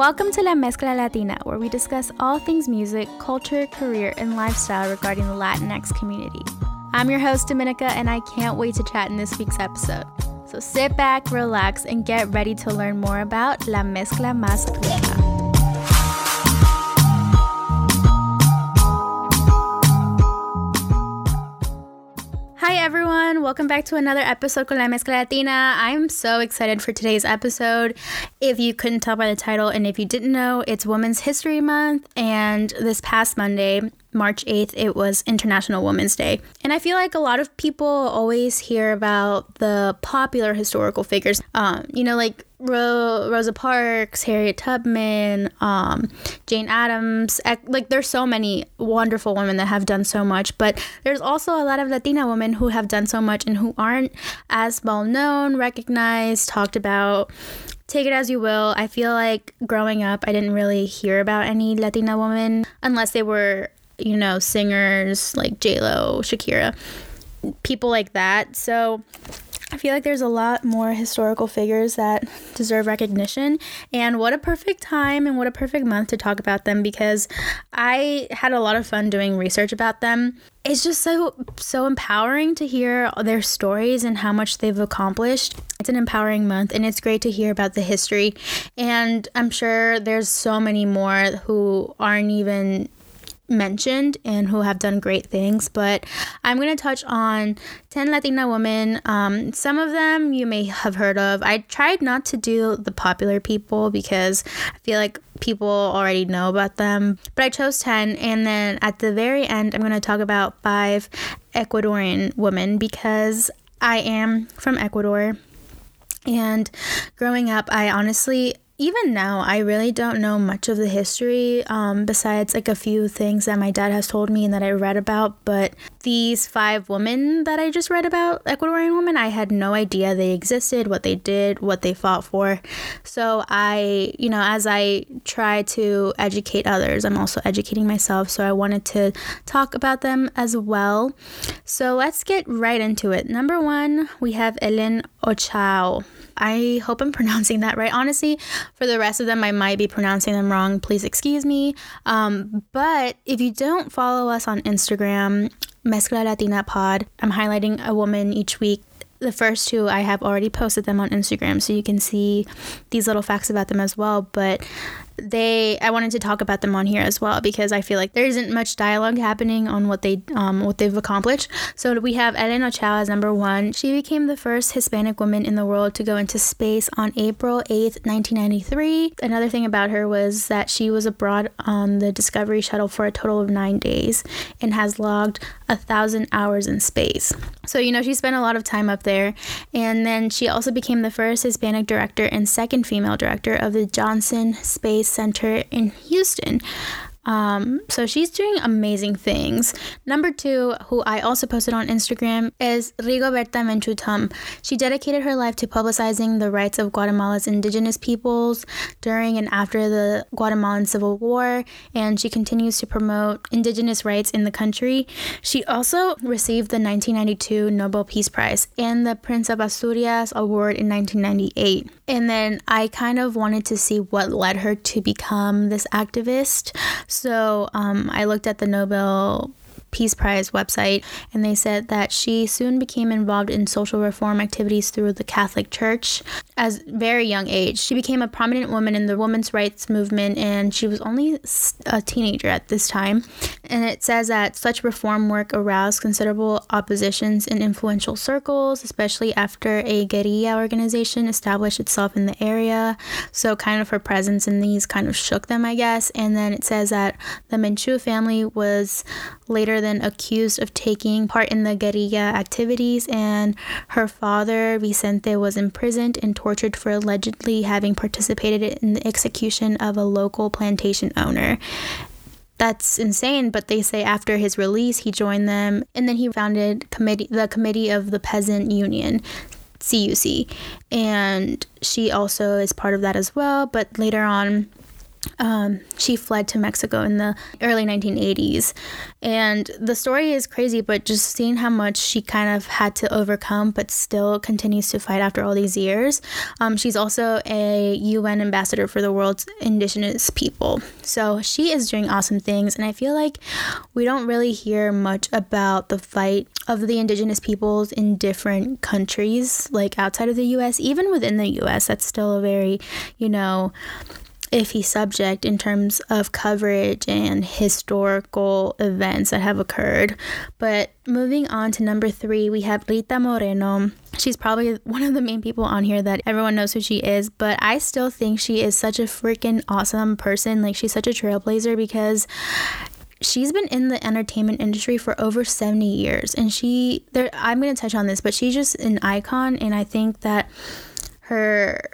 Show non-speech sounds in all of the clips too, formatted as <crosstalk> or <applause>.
Welcome to La Mezcla Latina, where we discuss all things music, culture, career, and lifestyle regarding the Latinx community. I'm your host, Dominica, and I can't wait to chat in this week's episode. So sit back, relax, and get ready to learn more about La Mezcla Más Rica. Everyone, welcome back to another episode con la mezcla latina. I'm so excited for today's episode. If you couldn't tell by the title, and if you didn't know, it's Women's History Month, and this past Monday, March 8th, it was International Women's Day. And I feel like a lot of people always hear about the popular historical figures, um, you know, like Ro- Rosa Parks, Harriet Tubman, um, Jane Addams. Like, there's so many wonderful women that have done so much, but there's also a lot of Latina women who have done so much and who aren't as well known, recognized, talked about take it as you will. I feel like growing up, I didn't really hear about any Latina women unless they were you know, singers like J-Lo, Shakira, people like that. So I feel like there's a lot more historical figures that deserve recognition. And what a perfect time and what a perfect month to talk about them because I had a lot of fun doing research about them. It's just so so empowering to hear their stories and how much they've accomplished. It's an empowering month and it's great to hear about the history. And I'm sure there's so many more who aren't even mentioned and who have done great things, but I'm going to touch on 10 Latina women. Um, some of them you may have heard of. I tried not to do the popular people because I feel like people already know about them, but I chose 10. And then at the very end, I'm going to talk about five Ecuadorian women because I am from Ecuador. And growing up, I honestly even now, I really don't know much of the history um, besides like a few things that my dad has told me and that I read about. But these five women that I just read about, Ecuadorian women, I had no idea they existed, what they did, what they fought for. So I, you know, as I try to educate others, I'm also educating myself. So I wanted to talk about them as well. So let's get right into it. Number one, we have Helen Ochoa. I hope I'm <laughs> pronouncing that right. Honestly, for the rest of them, I might be pronouncing them wrong. Please excuse me. Um, but if you don't follow us on Instagram, Mezcla Latina Pod, I'm highlighting a woman each week the first two I have already posted them on Instagram so you can see these little facts about them as well but they I wanted to talk about them on here as well because I feel like there isn't much dialogue happening on what they um, what they've accomplished. So we have Elena Ochoa as number one. She became the first Hispanic woman in the world to go into space on April 8th, 1993. Another thing about her was that she was abroad on the Discovery shuttle for a total of nine days and has logged a thousand hours in space. So you know she spent a lot of time up there, and then she also became the first Hispanic director and second female director of the Johnson Space Center in Houston. Um, so she's doing amazing things. Number two, who I also posted on Instagram, is Rigoberta Menchú Tum. She dedicated her life to publicizing the rights of Guatemala's indigenous peoples during and after the Guatemalan Civil War, and she continues to promote indigenous rights in the country. She also received the 1992 Nobel Peace Prize and the Prince of Asturias Award in 1998. And then I kind of wanted to see what led her to become this activist. So um, I looked at the Nobel Peace Prize website, and they said that she soon became involved in social reform activities through the Catholic Church as very young age. She became a prominent woman in the women's rights movement, and she was only a teenager at this time. And it says that such reform work aroused considerable oppositions in influential circles, especially after a guerrilla organization established itself in the area. So, kind of her presence in these kind of shook them, I guess. And then it says that the Menchú family was later then accused of taking part in the guerrilla activities, and her father, Vicente, was imprisoned and tortured for allegedly having participated in the execution of a local plantation owner that's insane but they say after his release he joined them and then he founded committee the committee of the peasant union CUC and she also is part of that as well but later on um, she fled to Mexico in the early 1980s. And the story is crazy, but just seeing how much she kind of had to overcome, but still continues to fight after all these years. Um, she's also a UN ambassador for the world's indigenous people. So she is doing awesome things. And I feel like we don't really hear much about the fight of the indigenous peoples in different countries, like outside of the US, even within the US. That's still a very, you know, iffy subject in terms of coverage and historical events that have occurred. But moving on to number three, we have Rita Moreno. She's probably one of the main people on here that everyone knows who she is, but I still think she is such a freaking awesome person. Like, she's such a trailblazer because she's been in the entertainment industry for over 70 years and she there i'm going to touch on this but she's just an icon and i think that her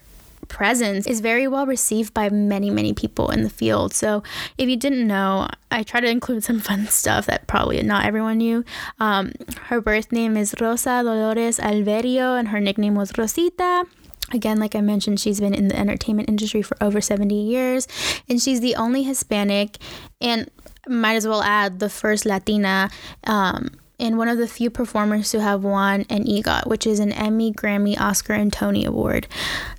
presence is very well received by many, many people in the field. So, if you didn't know, I try to include some <laughs> fun stuff that probably not everyone knew. Um, her birth name is Rosa Dolores Alverio, and her nickname was Rosita. Again, like I mentioned, she's been in the entertainment industry for over 70 years, and she's the only Hispanic, and might as well add the first Latina. Um, and one of the few performers to have won an EGOT, which is an Emmy, Grammy, Oscar, and Tony Award.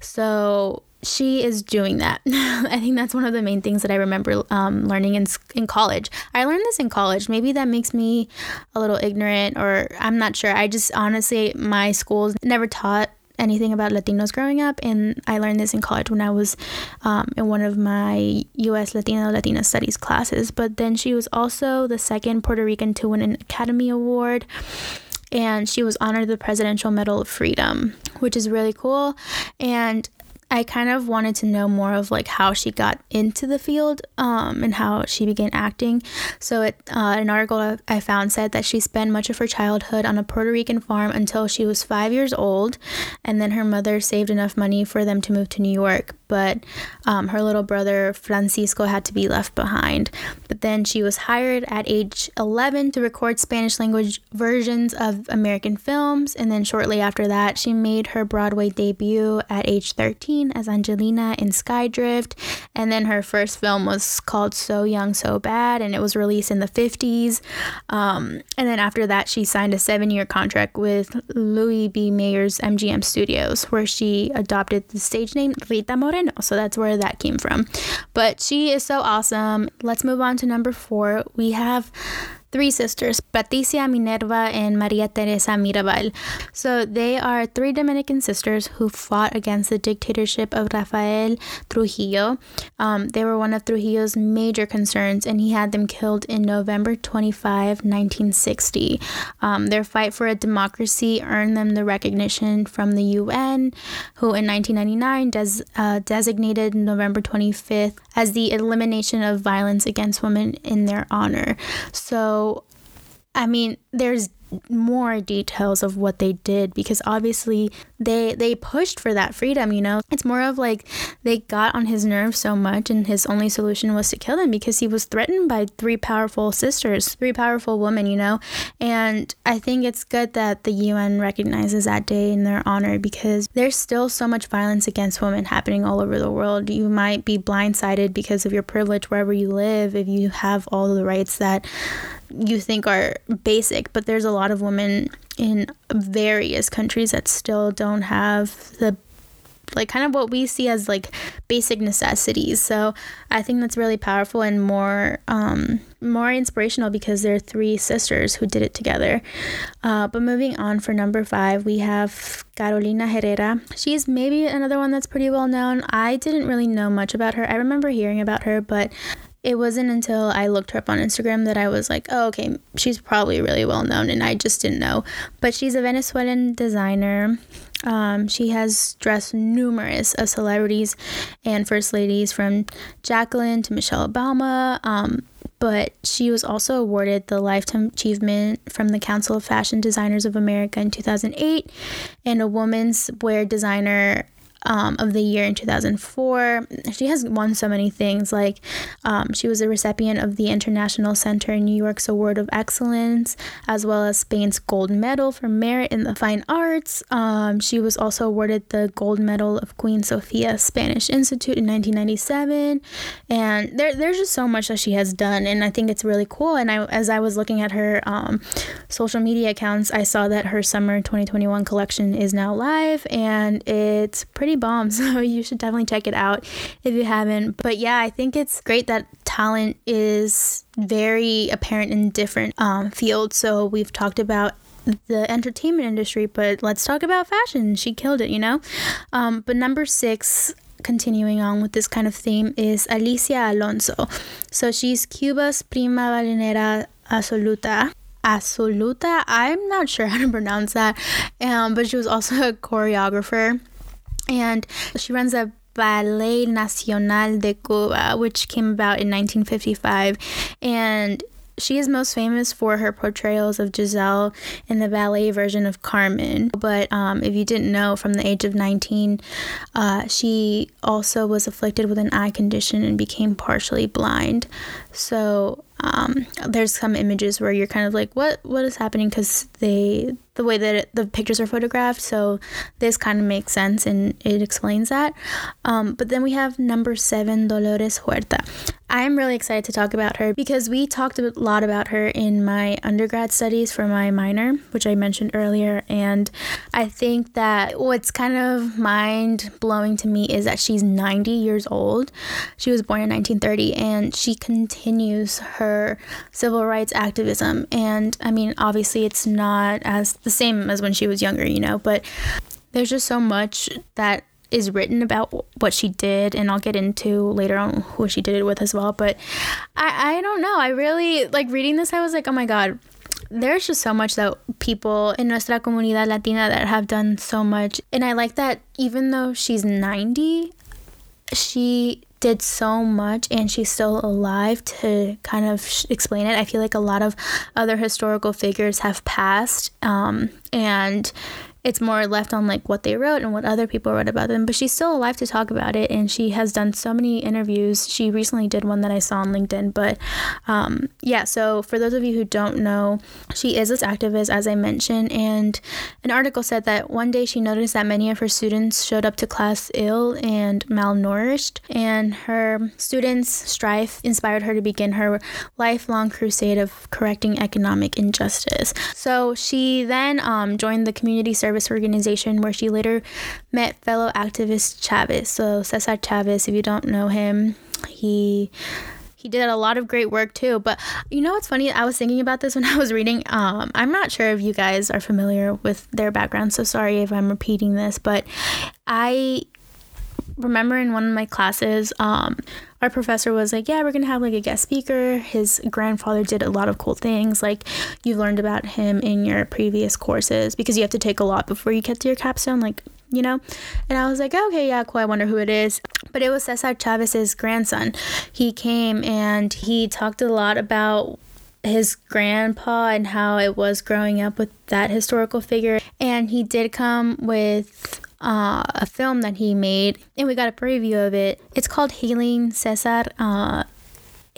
So she is doing that. <laughs> I think that's one of the main things that I remember um, learning in in college. I learned this in college. Maybe that makes me a little ignorant, or I'm not sure. I just honestly, my schools never taught anything about Latinos growing up, and I learned this in college when I was um, in one of my U.S. Latino Latina Studies classes. But then she was also the second Puerto Rican to win an Academy Award. And she was honored the Presidential Medal of Freedom, which is really cool. And I kind of wanted to know more of like how she got into the field um, and how she began acting. So, it, uh, an article I found said that she spent much of her childhood on a Puerto Rican farm until she was five years old, and then her mother saved enough money for them to move to New York but um, her little brother Francisco had to be left behind. But then she was hired at age 11 to record Spanish language versions of American films, and then shortly after that, she made her Broadway debut at age 13 as Angelina in Skydrift, and then her first film was called So Young, So Bad, and it was released in the 50s. Um, and then after that, she signed a seven year contract with Louis B. Mayer's MGM Studios, where she adopted the stage name Rita Moreno Moreno. So that's where that came from. But she is so awesome. Let's move on to number four. We have three sisters, Patricia Minerva and Maria Teresa Mirabal. So they are three Dominican sisters who fought against the dictatorship of Rafael Trujillo. Um, they were one of Trujillo's major concerns, and he had them killed in November 25, 1960. Um, their fight for a democracy earned them the recognition from the UN, who in 1999 des- uh, designated November 25th as the elimination of violence against women in their honor. So I mean, there's more details of what they did because obviously they they pushed for that freedom you know? It's more of like they got on his nerves so much and his only solution was to kill him because he was threatened by three powerful sisters three powerful women you know? And i think it's good that the un recognizes that day in their honor because there's still so much violence against women happening all over the world. You might be blindsided because of your privilege wherever you live if you have all the rights that you think are basic, but there's a lot of women in various countries that still don't have the like kind of what we see as like basic necessities. So I think that's really powerful and more um, more inspirational because they're three sisters who did it together. Uh, but moving on for number five, we have Carolina Herrera. She's maybe another one that's pretty well known. I didn't really know much about her. I remember hearing about her, but it wasn't until I looked her up on Instagram that I was like, oh, okay, she's probably really well known, and I just didn't know. But she's a Venezuelan designer. Um, she has dressed numerous of celebrities and first ladies from Jacqueline to Michelle Obama. Um, but she was also awarded the Lifetime Achievement from the Council of Fashion Designers of America in 2008 and a Women's Wear Designer um, of the year in 2004. She has won so many things. Like um, she was a recipient of the International Center in New York's Award of Excellence, as well as Spain's Gold Medal for Merit in the Fine Arts. Um, she was also awarded the Gold Medal of Queen Sofia Spanish Institute in 1997. And there, there's just so much that she has done, and I think it's really cool. And I, as I was looking at her um, social media accounts, I saw that her summer 2021 collection is now live, and it's pretty bomb. <laughs> So you should definitely check it out if you haven't. But yeah, I think it's great that talent is very apparent in different um, fields. So we've talked about the entertainment industry, but let's talk about fashion. She killed it, you know? Um, but number six, continuing on with this kind of theme, is Alicia Alonso. So she's Cuba's prima ballerina absoluta. Absoluta. I'm not sure how to pronounce that, um, but she was also a choreographer and she runs a Ballet Nacional de Cuba, which came about in 1955. And she is most famous for her portrayals of Giselle in the ballet version of Carmen. But um, if you didn't know, from the age of 19, uh, she also was afflicted with an eye condition and became partially blind. So um, there's some images where you're kind of like, what what is happening? Because they the way that it, the pictures are photographed. So this kind of makes sense and it explains that. Um, but then we have number seven, Dolores Huerta. I'm really excited to talk about her because we talked a lot about her in my undergrad studies for my minor, which I mentioned earlier. And I think that what's kind of mind blowing to me is that she's 90 years old. She was born in 1930 and she continues her civil rights activism. And I mean, obviously, it's not as the same as when she was younger, you know, but there's just so much that is written about what she did and I'll get into later on who she did it with as well but I, I don't know. I really like reading this I was like oh my god there's just so much that people in nuestra comunidad latina that have done so much and I like that even though she's 90 she did so much and she's still alive to kind of sh- explain it. I feel like a lot of other historical figures have passed um, and it's more left on like what they wrote and what other people wrote about them. But she's still alive to talk about it, and she has done so many interviews. She recently did one that I saw on LinkedIn. But um, yeah, so for those of you who don't know, she is this activist, as I mentioned, and an article said that one day she noticed that many of her students showed up to class ill and malnourished, and her students' strife inspired her to begin her lifelong crusade of correcting economic injustice. So she then um, joined the community service organization where she later met fellow activist Chavez. So Cesar Chavez, if you don't know him, he he did a lot of great work too. But you know what's funny? I was thinking about this when I was reading. Um, I'm not sure if you guys are familiar with their background, so sorry if I'm repeating this, but I remember in one of my classes, um, our professor was like, Yeah, we're gonna have like a guest speaker. His grandfather did a lot of cool things. Like you've learned about him in your previous courses because you have to take a lot before you get to your capstone, like, you know? And I was like, Okay, yeah, cool. I wonder who it is. But it was Cesar Chavez's grandson. He came and he talked a lot about his grandpa and how it was growing up with that historical figure. And he did come with uh, a film that he made, and we got a preview of it. It's called Hailing Cesar. Uh,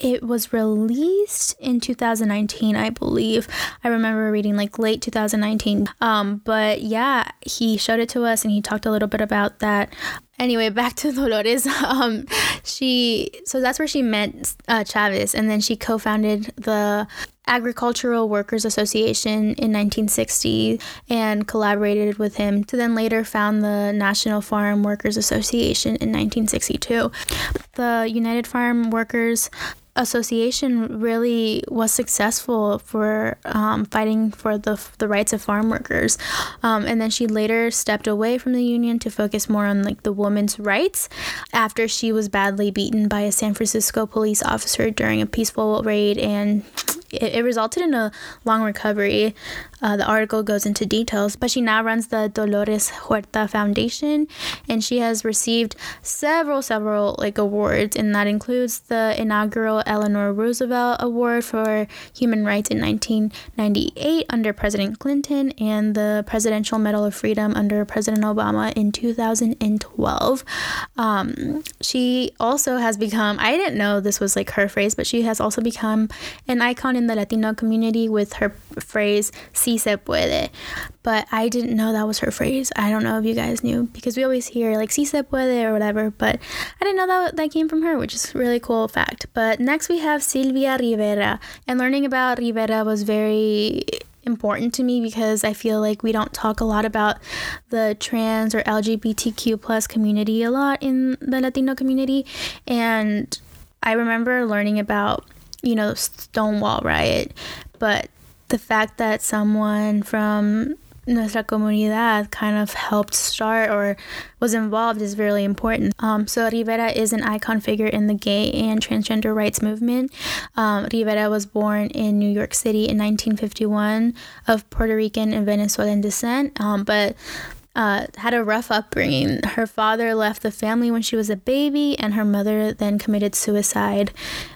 it was released in 2019, I believe. I remember reading like late 2019. Um, but yeah, he showed it to us and he talked a little bit about that. Anyway, <laughs> back to Dolores. Um, she so that's where she met uh, Chavez, and then she co-founded the Agricultural Workers Association in 1960 and collaborated with him to then later found the National Farm Workers Association in 1962. The United Farm Workers association really was successful for um, fighting for the, the rights of farm workers. Um, and then she later stepped away from the union to focus more on like the woman's rights after she was badly beaten by a San Francisco police officer during a peaceful raid and it, it resulted in a long recovery. Uh, the article goes into details, but she now runs the Dolores Huerta Foundation, and she has received several, several like awards, and that includes the inaugural Eleanor Roosevelt Award for Human Rights in 1998 under President Clinton, and the Presidential Medal of Freedom under President Obama in 2012. Um, she also has become, I didn't know this was like her phrase, but she has also become an icon in the Latino community with her phrase, si se puede. But I didn't know that was her phrase. I don't know if you guys knew because we always hear like si se puede or whatever, but I didn't know that that came from her, which is really cool fact. But next we have Silvia Rivera, and learning about Rivera was very important to me because I feel like we don't talk a lot about the trans or LGBTQ plus community a lot in the Latino community. And I remember learning about, you know, Stonewall riot, but the fact that someone from nuestra comunidad kind of helped start or was involved is really important. Um, so Rivera is an icon figure in the gay and transgender rights movement. Um, Rivera was born in New York City in 1951 of Puerto Rican and Venezuelan descent, um, but uh, had a rough upbringing. Her father left the family when she was a baby, and her mother then committed suicide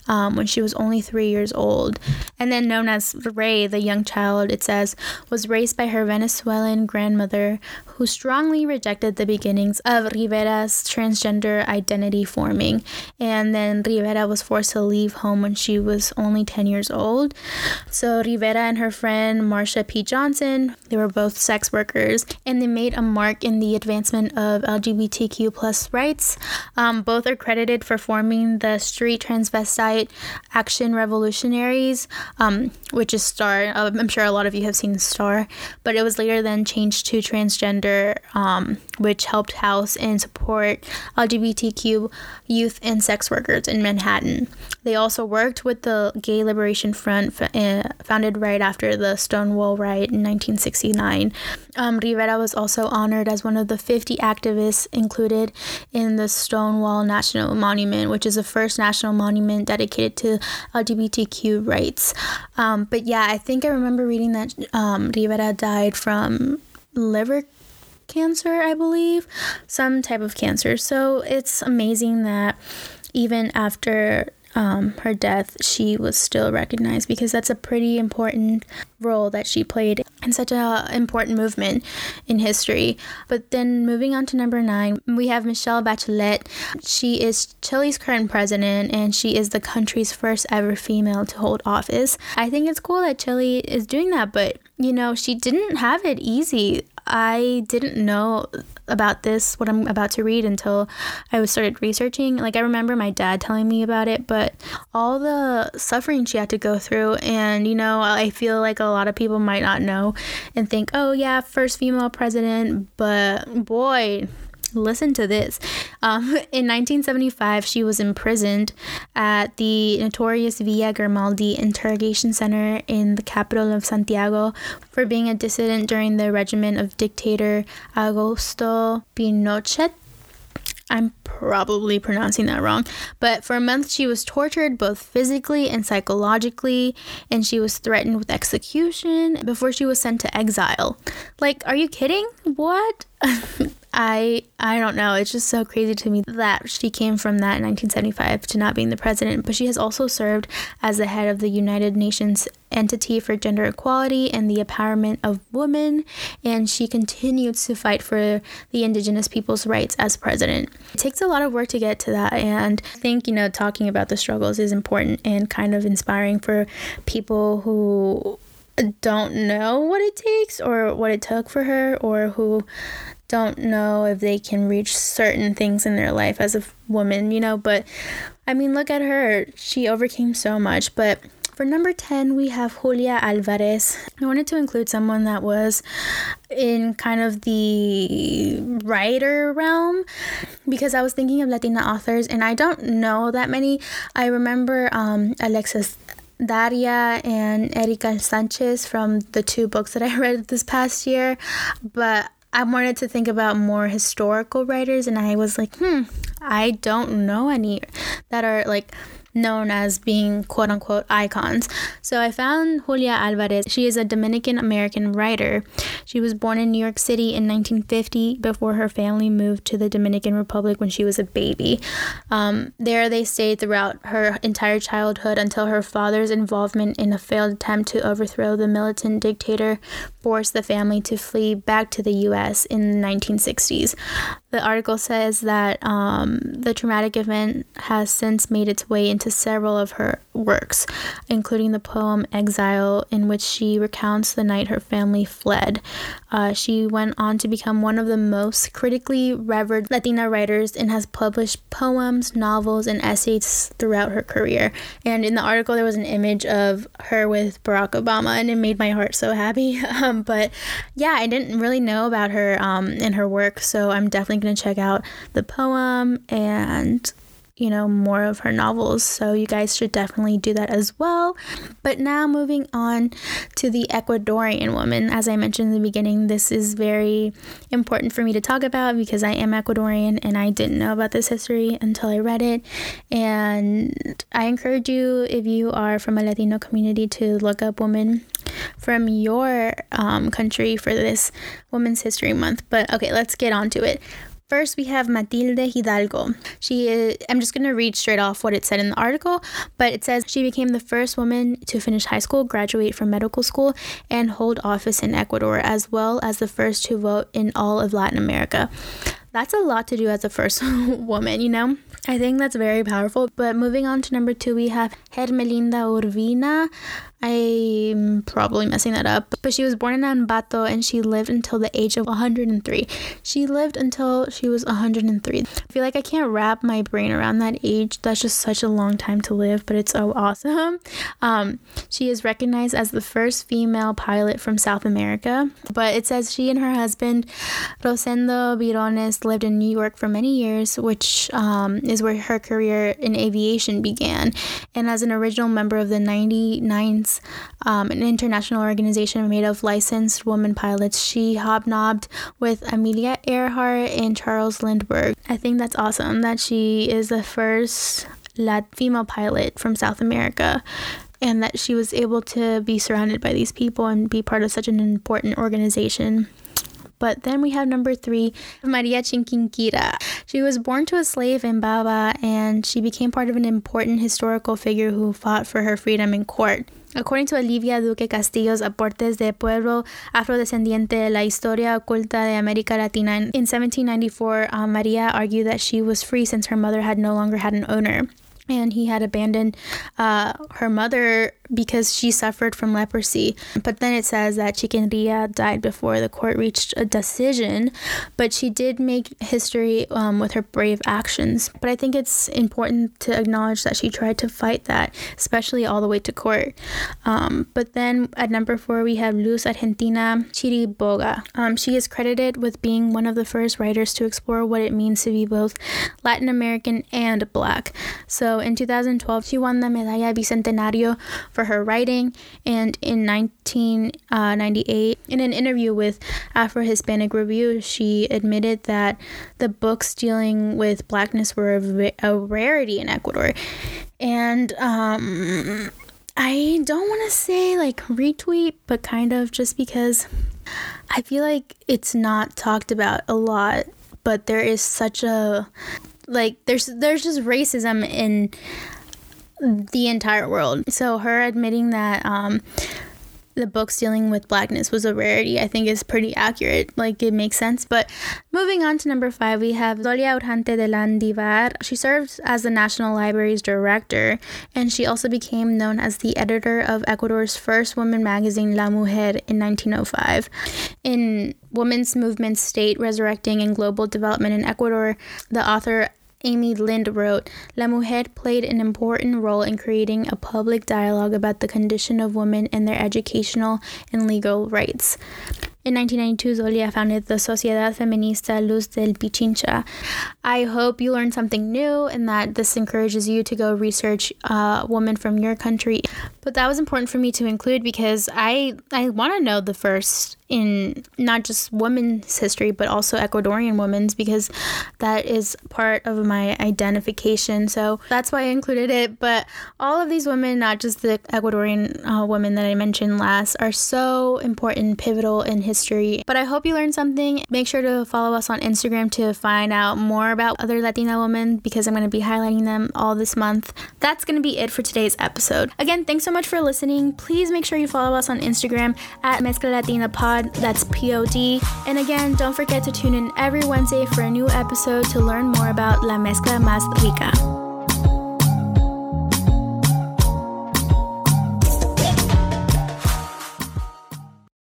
um, when she was only three years old. And then, known as Ray, the young child, it says, was raised by her Venezuelan grandmother, who strongly rejected the beginnings of Rivera's transgender identity forming. And then Rivera was forced to leave home when she was only 10 years old. So, Rivera and her friend Marsha P. Johnson, they were both sex workers, and they made a mark in the advancement of LGBTQ plus rights. Um, both are credited for forming the Street Transvestite Action Revolutionaries, um, which is STAR. Uh, I'm sure a lot of you have seen STAR, but it was later then changed to Transgender, um, which helped house and support LGBTQ youth and sex workers in Manhattan. They also worked with the Gay Liberation Front, uh, founded right after the Stonewall riot in 1969. Um, Rivera was also honored as one of the 50 activists included in the Stonewall National Monument, which is the first national monument dedicated to LGBTQ rights. Um, but yeah, I think I remember reading that um, Rivera died from liver cancer, I believe, some type of cancer. So it's amazing that even after um, her death, she was still recognized because that's a pretty important role that she played in such an important movement in history. But then moving on to number nine, we have Michelle Bachelet. She is Chile's current president and she is the country's first ever female to hold office. I think it's cool that Chile is doing that, but you know, she didn't have it easy. I didn't know about this, what I'm about to read, until I was started researching. Like, I remember my dad telling me about it, but all the suffering she had to go through, and you know, I feel like a lot of people might not know and think, oh, yeah, first female president, but boy, listen to this. Um, <laughs> in 1975, she was imprisoned at the notorious Villa Grimaldi interrogation center in the capital of Santiago for being a dissident during the regime of dictator Augusto Pinochet. I'm probably pronouncing that wrong. But for a month, she was tortured both physically and psychologically, and she was threatened with execution before she was sent to exile. Like, are you kidding? What? <laughs> I I don't know. It's just so crazy to me that she came from that in 1975 to not being the president. But she has also served as the head of the United Nations entity for gender equality and the empowerment of women, and she continues to fight for the indigenous people's rights as president. It takes a lot of work to get to that, and I think you know talking about the struggles is important and kind of inspiring for people who don't know what it takes or what it took for her or who don't know if they can reach certain things in their life as a woman, you know. But I mean, look at her. She overcame so much. But for number 10, we have Julia Alvarez. I wanted to include someone that was in kind of the writer realm because I was thinking of Latina authors and I don't know that many. I remember um, Alexis Daria and Erika Sanchez from the two books that I <laughs> read this past year, but I wanted to think about more historical writers, and I was like, hmm, I don't know any that are like known as being quote unquote icons. So I found Julia Alvarez. She is a Dominican American writer. She was born in New York City in 1950 before her family moved to the Dominican Republic when she was a baby. Um, there they stayed throughout her entire childhood until her father's involvement in a failed attempt to overthrow the militant dictator forced the family to flee back to the US in the 1960s. The article says that um, the traumatic event has since made its way into several of her works, including the poem Exile, in which she recounts the night her family fled. Uh, she went on to become one of the most critically revered Latina writers and has published poems, novels, and essays throughout her career. And in the article, there was an image of her with Barack Obama, and it made my heart so happy. <laughs> Um, but yeah, I didn't really know about her um, and her work, so I'm definitely going to check out the poem and you know, more of her novels. So you guys should definitely do that as well. But now moving on to the Ecuadorian woman. As I mentioned in the beginning, this is very important for me to talk about because I am Ecuadorian and I didn't know about this history until I read it. And I encourage you, if you are from a Latino community, to look up women from your um, country for this Women's History Month. But okay, let's get on to it. First, we have Matilde Hidalgo. She is, I'm just going to read straight off what it said in the article, but it says she became the first woman to finish high school, graduate from medical school, and hold office in Ecuador, as well as the first to vote in all of Latin America. That's a lot to do as a first <laughs> woman, you know? I think that's very powerful. But moving on to number two, we have Hermelinda Urvina. I'm probably messing that up, but she was born in Ambato and she lived until the age of 103. She lived until she was 103. I feel like I can't wrap my brain around that age. That's just such a long time to live, but it's so awesome. <laughs> Um, she is recognized as the first female pilot from South America, but it says she and her husband, Rosendo Virones, lived in New York for many years, which um, is where her career in aviation began. And as an original member of the 99 um, an international organization made of licensed women pilots. She hobnobbed with Amelia Earhart and Charles Lindbergh. I think that's awesome that she is the first Lat female pilot from South America and that she was able to be surrounded by these people and be part of such an important organization. But then we have number three, Maria Chiquinquira. She was born to a slave in Baba and she became part of an important historical figure who fought for her freedom in court. According to Olivia Duque Castillo's Aportes de Pueblo Afrodescendiente de la Historia Oculta de América Latina, in 1794, uh, Maria argued that she was free since her mother had no longer had an owner and he had abandoned uh, her mother because she suffered from leprosy. But then it says that Chiquinquira died before the court reached a decision, but she did make history um, with her brave actions. But I think it's important to acknowledge that she tried to fight that, especially all the way to court. Um, but then at number four, we have Luz Argentina Chiriboga. Um, she is credited with being one of the first writers to explore what it means to be both Latin American and Black. So in 2012, she won the Medalla Bicentenario for her writing. And in 1998, in an interview with Afro Hispanic Review, she admitted that the books dealing with blackness were a, a rarity in Ecuador. And um, I don't want to say like retweet, but kind of just because I feel like it's not talked about a lot, but there is such a like there's there's just racism in the entire world. So her admitting that um, the books dealing with blackness was a rarity, I think is pretty accurate. Like it makes sense. But moving on to number five, we have Zoila Ugarte de Landivar. She served as the National Library's director, and she also became known as the editor of Ecuador's first woman magazine, La Mujer, in 1905. In Women's Movement State, Restructuring and Global Development in Ecuador, the author Amy Lind wrote, La Mujer played an important role in creating a public dialogue about the condition of women and their educational and legal rights. In 1992, Zoila founded the Sociedad Feminista Luz del Pichincha. I hope you learned something new and that this encourages you to go research uh, women from your country. But that was important for me to include because I, I want to know the first in not just women's history, but also Ecuadorian women's because that is part of my identification. So that's why I included it. But all of these women, not just the Ecuadorian uh, women that I mentioned last, are so important, pivotal in history. But I hope you learned something. Make sure to follow us on Instagram to find out more about other Latina women because I'm going to be highlighting them all this month. That's going to be it for today's episode. Again, thanks so much for listening. Please make sure you follow us on Instagram at Mezcla Latina Pod. That's P O D. And again, don't forget to tune in every Wednesday for a new episode to learn more about La Mezcla Más Rica.